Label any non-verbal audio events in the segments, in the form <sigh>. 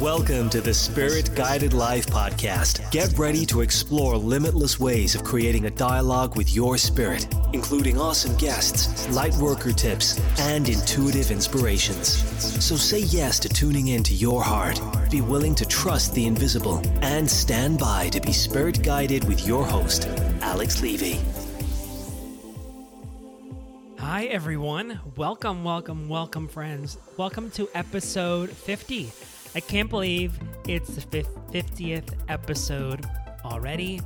Welcome to the Spirit Guided Life podcast. Get ready to explore limitless ways of creating a dialogue with your spirit, including awesome guests, light worker tips, and intuitive inspirations. So say yes to tuning in to your heart. Be willing to trust the invisible and stand by to be spirit guided with your host, Alex Levy. Hi, everyone. Welcome, welcome, welcome, friends. Welcome to episode 50. I can't believe it's the 50th episode already.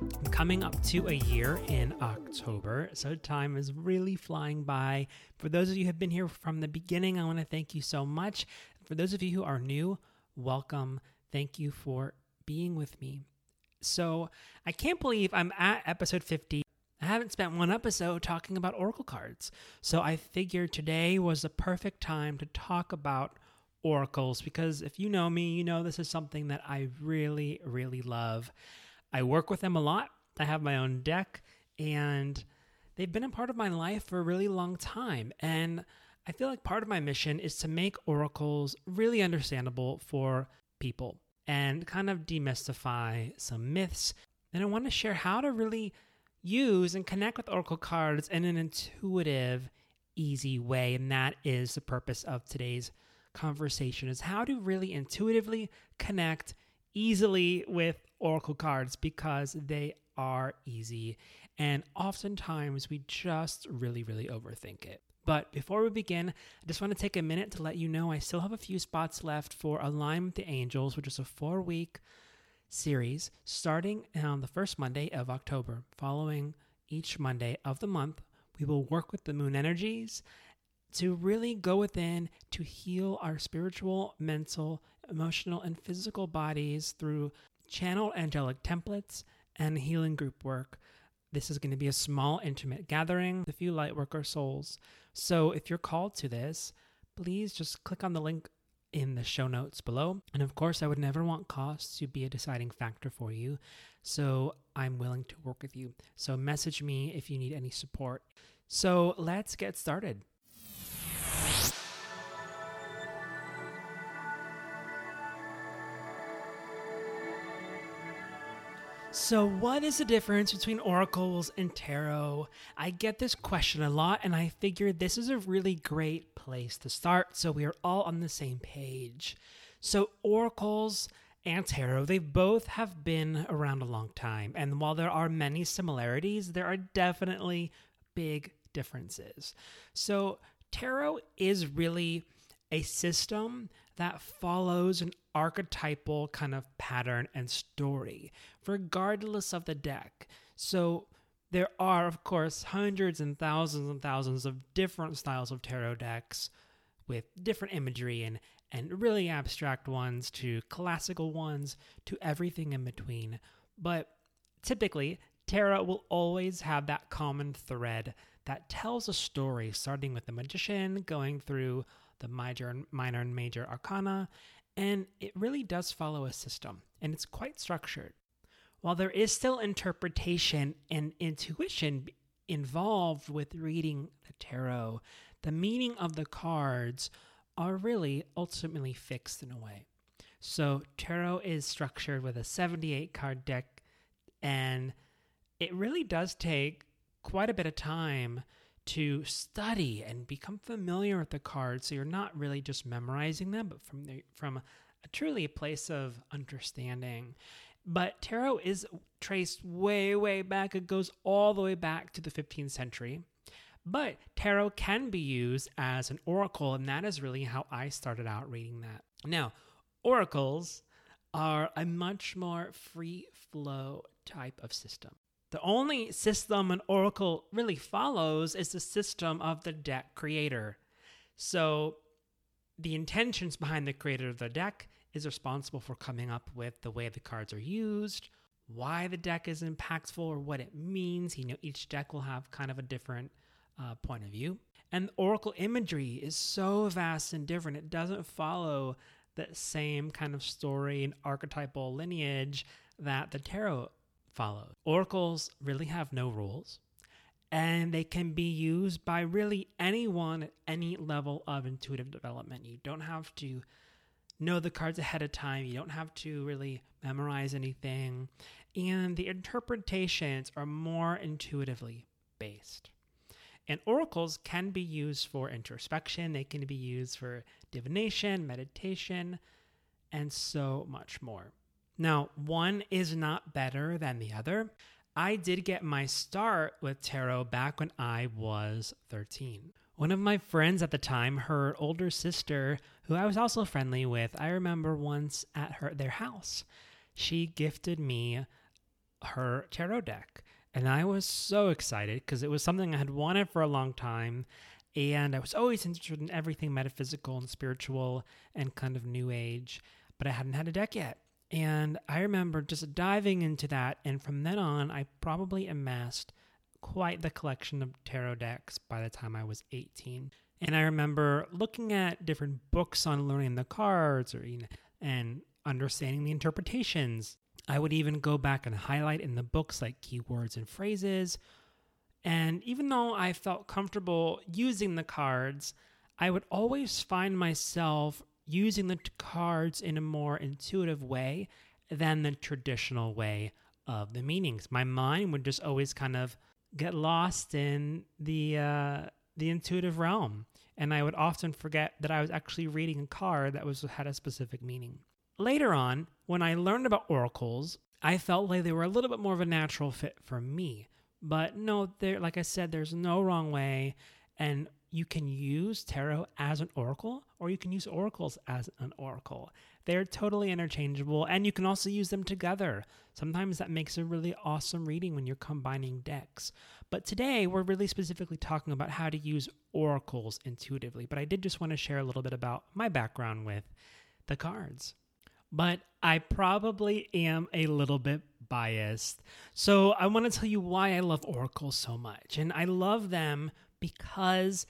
I'm coming up to a year in October, so time is really flying by. For those of you who have been here from the beginning, I want to thank you so much. For those of you who are new, welcome. Thank you for being with me. So, I can't believe I'm at episode 50. I haven't spent one episode talking about Oracle cards. So I figured today was the perfect time to talk about oracles because if you know me, you know this is something that I really, really love. I work with them a lot. I have my own deck, and they've been a part of my life for a really long time. And I feel like part of my mission is to make oracles really understandable for people and kind of demystify some myths. And I want to share how to really use and connect with oracle cards in an intuitive, easy way. And that is the purpose of today's conversation is how to really intuitively connect easily with oracle cards because they are easy and oftentimes we just really really overthink it but before we begin, I just want to take a minute to let you know I still have a few spots left for Align with the Angels, which is a four week series starting on the first Monday of October. Following each Monday of the month, we will work with the moon energies to really go within to heal our spiritual, mental, emotional, and physical bodies through channel angelic templates and healing group work. This is going to be a small, intimate gathering with a few lightworker souls. So if you're called to this, please just click on the link in the show notes below. And of course, I would never want costs to be a deciding factor for you. So I'm willing to work with you. So message me if you need any support. So let's get started. So, what is the difference between oracles and tarot? I get this question a lot, and I figure this is a really great place to start so we are all on the same page. So, oracles and tarot, they both have been around a long time, and while there are many similarities, there are definitely big differences. So, tarot is really a system that follows an archetypal kind of pattern and story, regardless of the deck. So there are, of course, hundreds and thousands and thousands of different styles of tarot decks with different imagery and, and really abstract ones to classical ones to everything in between. But typically, tarot will always have that common thread that tells a story, starting with the magician, going through the major, minor, and major arcana, and it really does follow a system, and it's quite structured. While there is still interpretation and intuition involved with reading the tarot, the meaning of the cards are really ultimately fixed in a way. So, tarot is structured with a 78 card deck, and it really does take quite a bit of time to study and become familiar with the cards so you're not really just memorizing them but from the, from a, truly a place of understanding. But tarot is traced way way back. It goes all the way back to the 15th century. But tarot can be used as an oracle and that is really how i started out reading that. Now oracles are a much more free flow type of system the only system an oracle really follows is the system of the deck creator. So the intentions behind the creator of the deck is responsible for coming up with the way the cards are used, why the deck is impactful, or what it means. You know, each deck will have kind of a different uh, point of view. And oracle imagery is so vast and different. It doesn't follow the same kind of story and archetypal lineage that the tarot follows. Oracles really have no rules, and they can be used by really anyone at any level of intuitive development. You don't have to know the cards ahead of time. You don't have to really memorize anything. And the interpretations are more intuitively based. And oracles can be used for introspection, they can be used for divination, meditation, and so much more. Now, one is not better than the other. I did get my start with tarot back when I was 13. One of my friends at the time, her older sister, who I was also friendly with, I remember once at her their house, she gifted me her tarot deck. And I was so excited because it was something I had wanted for a long time. And I was always interested in everything metaphysical and spiritual and kind of new age, but I hadn't had a deck yet. And I remember just diving into that. And from then on, I probably amassed quite the collection of tarot decks by the time I was 18. And I remember looking at different books on learning the cards or you know, and understanding the interpretations. I would even go back and highlight in the books like keywords and phrases. And even though I felt comfortable using the cards, I would always find myself using the cards in a more intuitive way than the traditional way of the meanings. My mind would just always kind of get lost in the uh, the intuitive realm, and I would often forget that I was actually reading a card that was had a specific meaning. Later on, when I learned about oracles, I felt like they were a little bit more of a natural fit for me. But no, there, like I said, there's no wrong way, and you can use tarot as an oracle or you can use oracles as an oracle. They're totally interchangeable and you can also use them together. Sometimes that makes a really awesome reading when you're combining decks. But today we're really specifically talking about how to use oracles intuitively. But I did just want to share a little bit about my background with the cards. But I probably am a little bit biased. So I want to tell you why I love oracles so much. And I love them because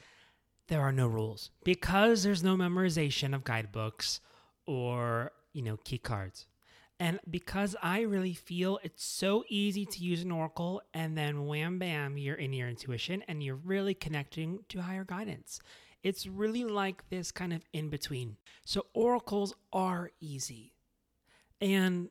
there are no rules, because there's no memorization of guidebooks or, you know, key cards. And because I really feel it's so easy to use an oracle and then wham bam, you're in your intuition and you're really connecting to higher guidance. It's really like this kind of in between. So, oracles are easy. And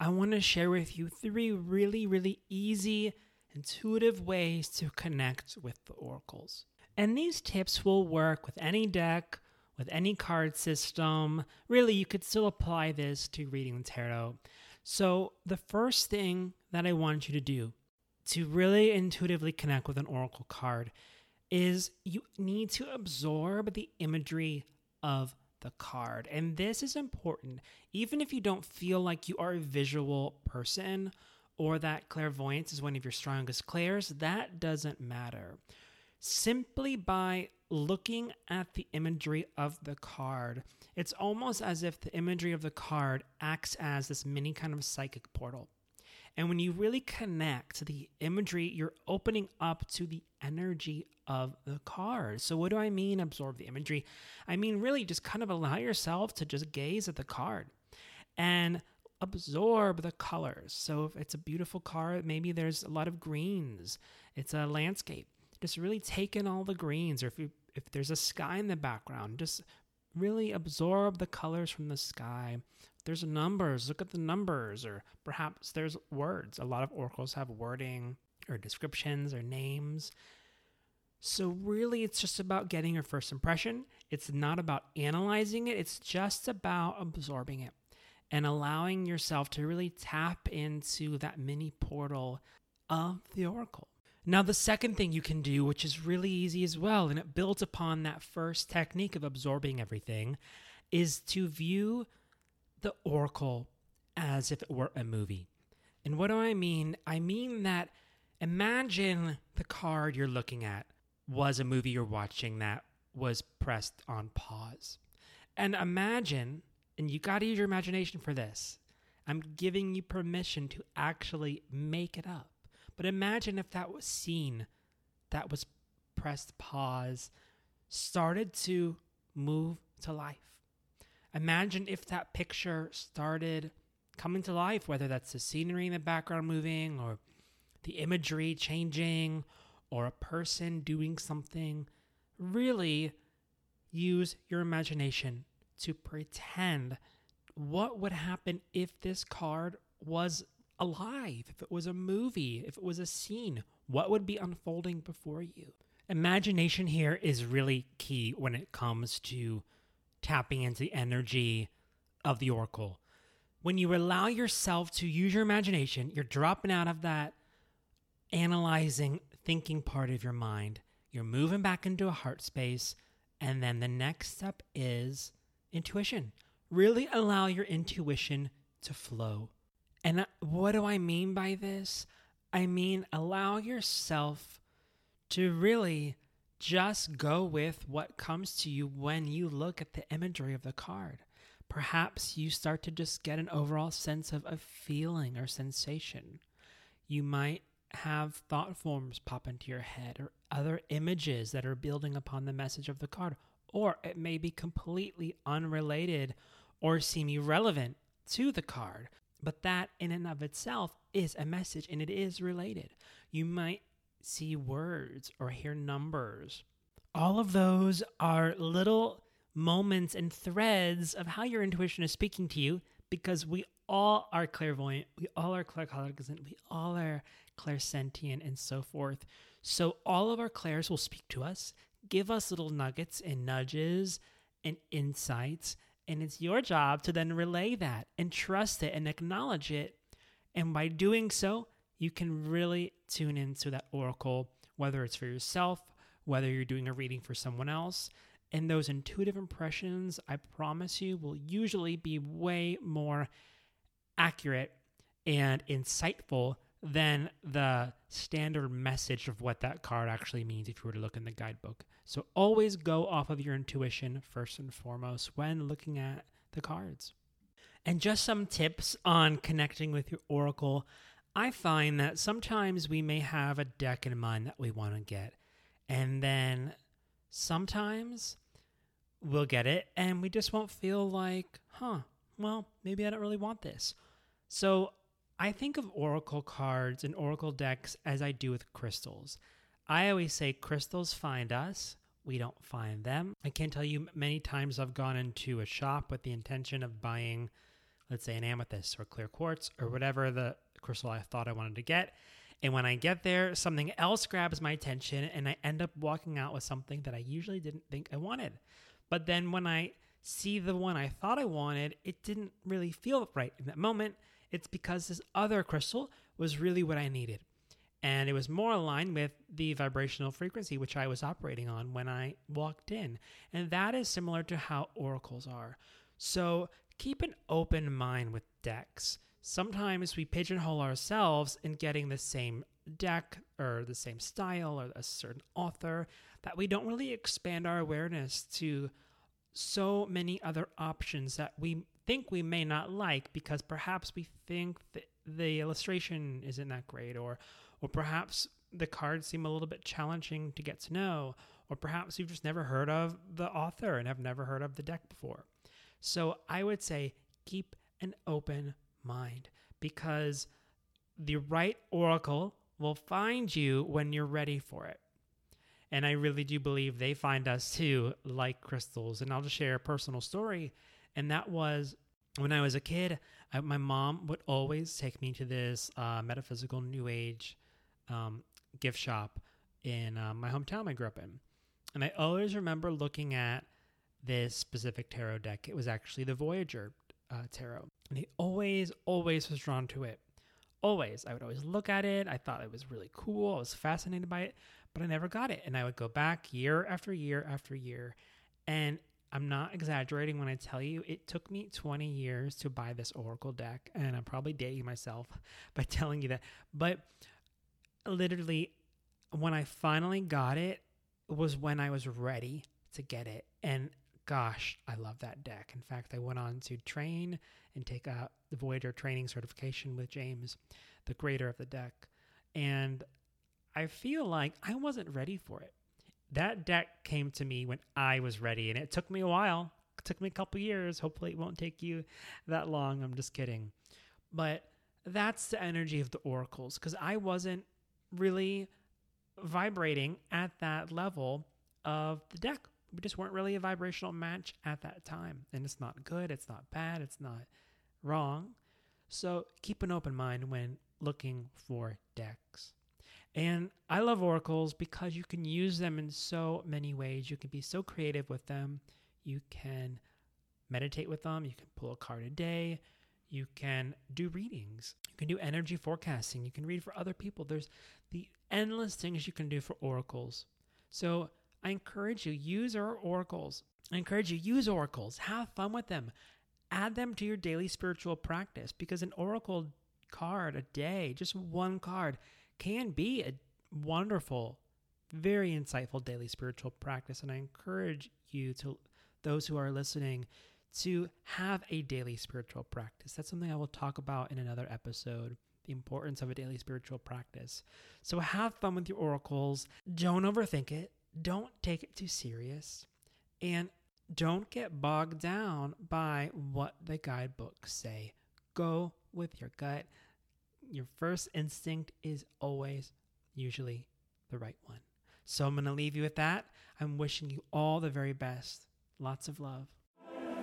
I want to share with you three really, really easy intuitive ways to connect with the oracles. And these tips will work with any deck, with any card system. Really, you could still apply this to reading the tarot. So, the first thing that I want you to do to really intuitively connect with an oracle card is you need to absorb the imagery of the card. And this is important. Even if you don't feel like you are a visual person or that clairvoyance is one of your strongest clairs, that doesn't matter. Simply by looking at the imagery of the card, it's almost as if the imagery of the card acts as this mini kind of psychic portal. And when you really connect to the imagery, you're opening up to the energy of the card. So, what do I mean, absorb the imagery? I mean, really just kind of allow yourself to just gaze at the card and absorb the colors. So if it's a beautiful car, maybe there's a lot of greens. It's a landscape. Just really take in all the greens, or if you if there's a sky in the background, just really absorb the colors from the sky. There's numbers, look at the numbers, or perhaps there's words. A lot of oracles have wording or descriptions or names. So, really, it's just about getting your first impression. It's not about analyzing it, it's just about absorbing it and allowing yourself to really tap into that mini portal of the Oracle. Now, the second thing you can do, which is really easy as well, and it builds upon that first technique of absorbing everything, is to view the Oracle as if it were a movie. And what do I mean? I mean that imagine the card you're looking at was a movie you're watching that was pressed on pause. And imagine and you got to use your imagination for this. I'm giving you permission to actually make it up. But imagine if that was scene that was pressed pause started to move to life. Imagine if that picture started coming to life, whether that's the scenery in the background moving or the imagery changing or a person doing something. Really use your imagination to pretend what would happen if this card was alive, if it was a movie, if it was a scene, what would be unfolding before you? Imagination here is really key when it comes to tapping into the energy of the oracle. When you allow yourself to use your imagination, you're dropping out of that analyzing, thinking part of your mind. You're moving back into a heart space. And then the next step is intuition. Really allow your intuition to flow. And uh, what do I mean by this? I mean, allow yourself to really just go with what comes to you when you look at the imagery of the card. Perhaps you start to just get an overall sense of a feeling or sensation. You might have thought forms pop into your head or other images that are building upon the message of the card, or it may be completely unrelated or seem irrelevant to the card. But that, in and of itself, is a message and it is related. You might see words or hear numbers. All of those are little moments and threads of how your intuition is speaking to you because we all are clairvoyant, we all are claircognizant, we all are clairsentient, and so forth. So all of our clairs will speak to us, give us little nuggets and nudges and insights and it's your job to then relay that and trust it and acknowledge it. And by doing so, you can really tune into that oracle, whether it's for yourself, whether you're doing a reading for someone else. And those intuitive impressions, I promise you, will usually be way more accurate and insightful than the standard message of what that card actually means if you were to look in the guidebook. So always go off of your intuition first and foremost when looking at the cards. And just some tips on connecting with your oracle. I find that sometimes we may have a deck in mind that we want to get, and then sometimes we'll get it and we just won't feel like, huh, well, maybe I don't really want this. So I think of oracle cards and oracle decks as I do with crystals. I always say crystals find us, we don't find them. I can't tell you many times I've gone into a shop with the intention of buying, let's say, an amethyst or clear quartz or whatever the crystal I thought I wanted to get. And when I get there, something else grabs my attention and I end up walking out with something that I usually didn't think I wanted. But then when I see the one I thought I wanted, it didn't really feel right in that moment. It's because this other crystal was really what I needed. And it was more aligned with the vibrational frequency which I was operating on when I walked in. And that is similar to how oracles are. So keep an open mind with decks. Sometimes we pigeonhole ourselves in getting the same deck or the same style or a certain author that we don't really expand our awareness to so many other options that we think we may not like because perhaps we think that the illustration isn't that great or or perhaps the cards seem a little bit challenging to get to know or perhaps you've just never heard of the author and have never heard of the deck before. So I would say keep an open mind because the right oracle will find you when you're ready for it. And I really do believe they find us too, like crystals. And I'll just share a personal story and that was when I was a kid. I, my mom would always take me to this uh, metaphysical New Age um, gift shop in uh, my hometown I grew up in, and I always remember looking at this specific tarot deck. It was actually the Voyager uh, tarot, and he always, always was drawn to it. Always, I would always look at it. I thought it was really cool. I was fascinated by it, but I never got it. And I would go back year after year after year, and I'm not exaggerating when I tell you it took me 20 years to buy this Oracle deck, and I'm probably dating myself <laughs> by telling you that. But literally, when I finally got it, was when I was ready to get it. And gosh, I love that deck. In fact, I went on to train and take a the Voyager training certification with James, the creator of the deck. And I feel like I wasn't ready for it that deck came to me when I was ready, and it took me a while. It took me a couple years. Hopefully, it won't take you that long. I'm just kidding. But that's the energy of the oracles because I wasn't really vibrating at that level of the deck we just weren't really a vibrational match at that time. And it's not good, it's not bad, it's not wrong. So keep an open mind when looking for decks. And I love oracles because you can use them in so many ways. You can be so creative with them. You can meditate with them. You can pull a card a day. You can do readings. You can do energy forecasting. You can read for other people. There's the endless things you can do for oracles. So I encourage you use our oracles. I encourage you use oracles. Have fun with them. Add them to your daily spiritual practice because an oracle card a day, just one card, can be a wonderful, very insightful daily spiritual practice. And I encourage you to those who are listening to have a daily spiritual practice. That's something I will talk about in another episode the importance of a daily spiritual practice. So have fun with your oracles. Don't overthink it. Don't take it too serious. And don't get bogged down by what the guidebooks say. Go with your gut. Your first instinct is always usually the right one. So I'm going to leave you with that. I'm wishing you all the very best. Lots of love.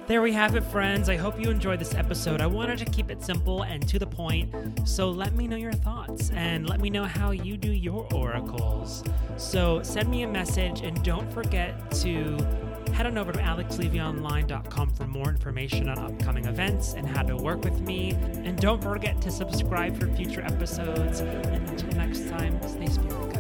There we have it, friends. I hope you enjoyed this episode. I wanted to keep it simple and to the point, so let me know your thoughts and let me know how you do your oracles. So send me a message and don't forget to head on over to alexlevyonline.com for more information on upcoming events and how to work with me. And don't forget to subscribe for future episodes. And until next time, stay spirit guided.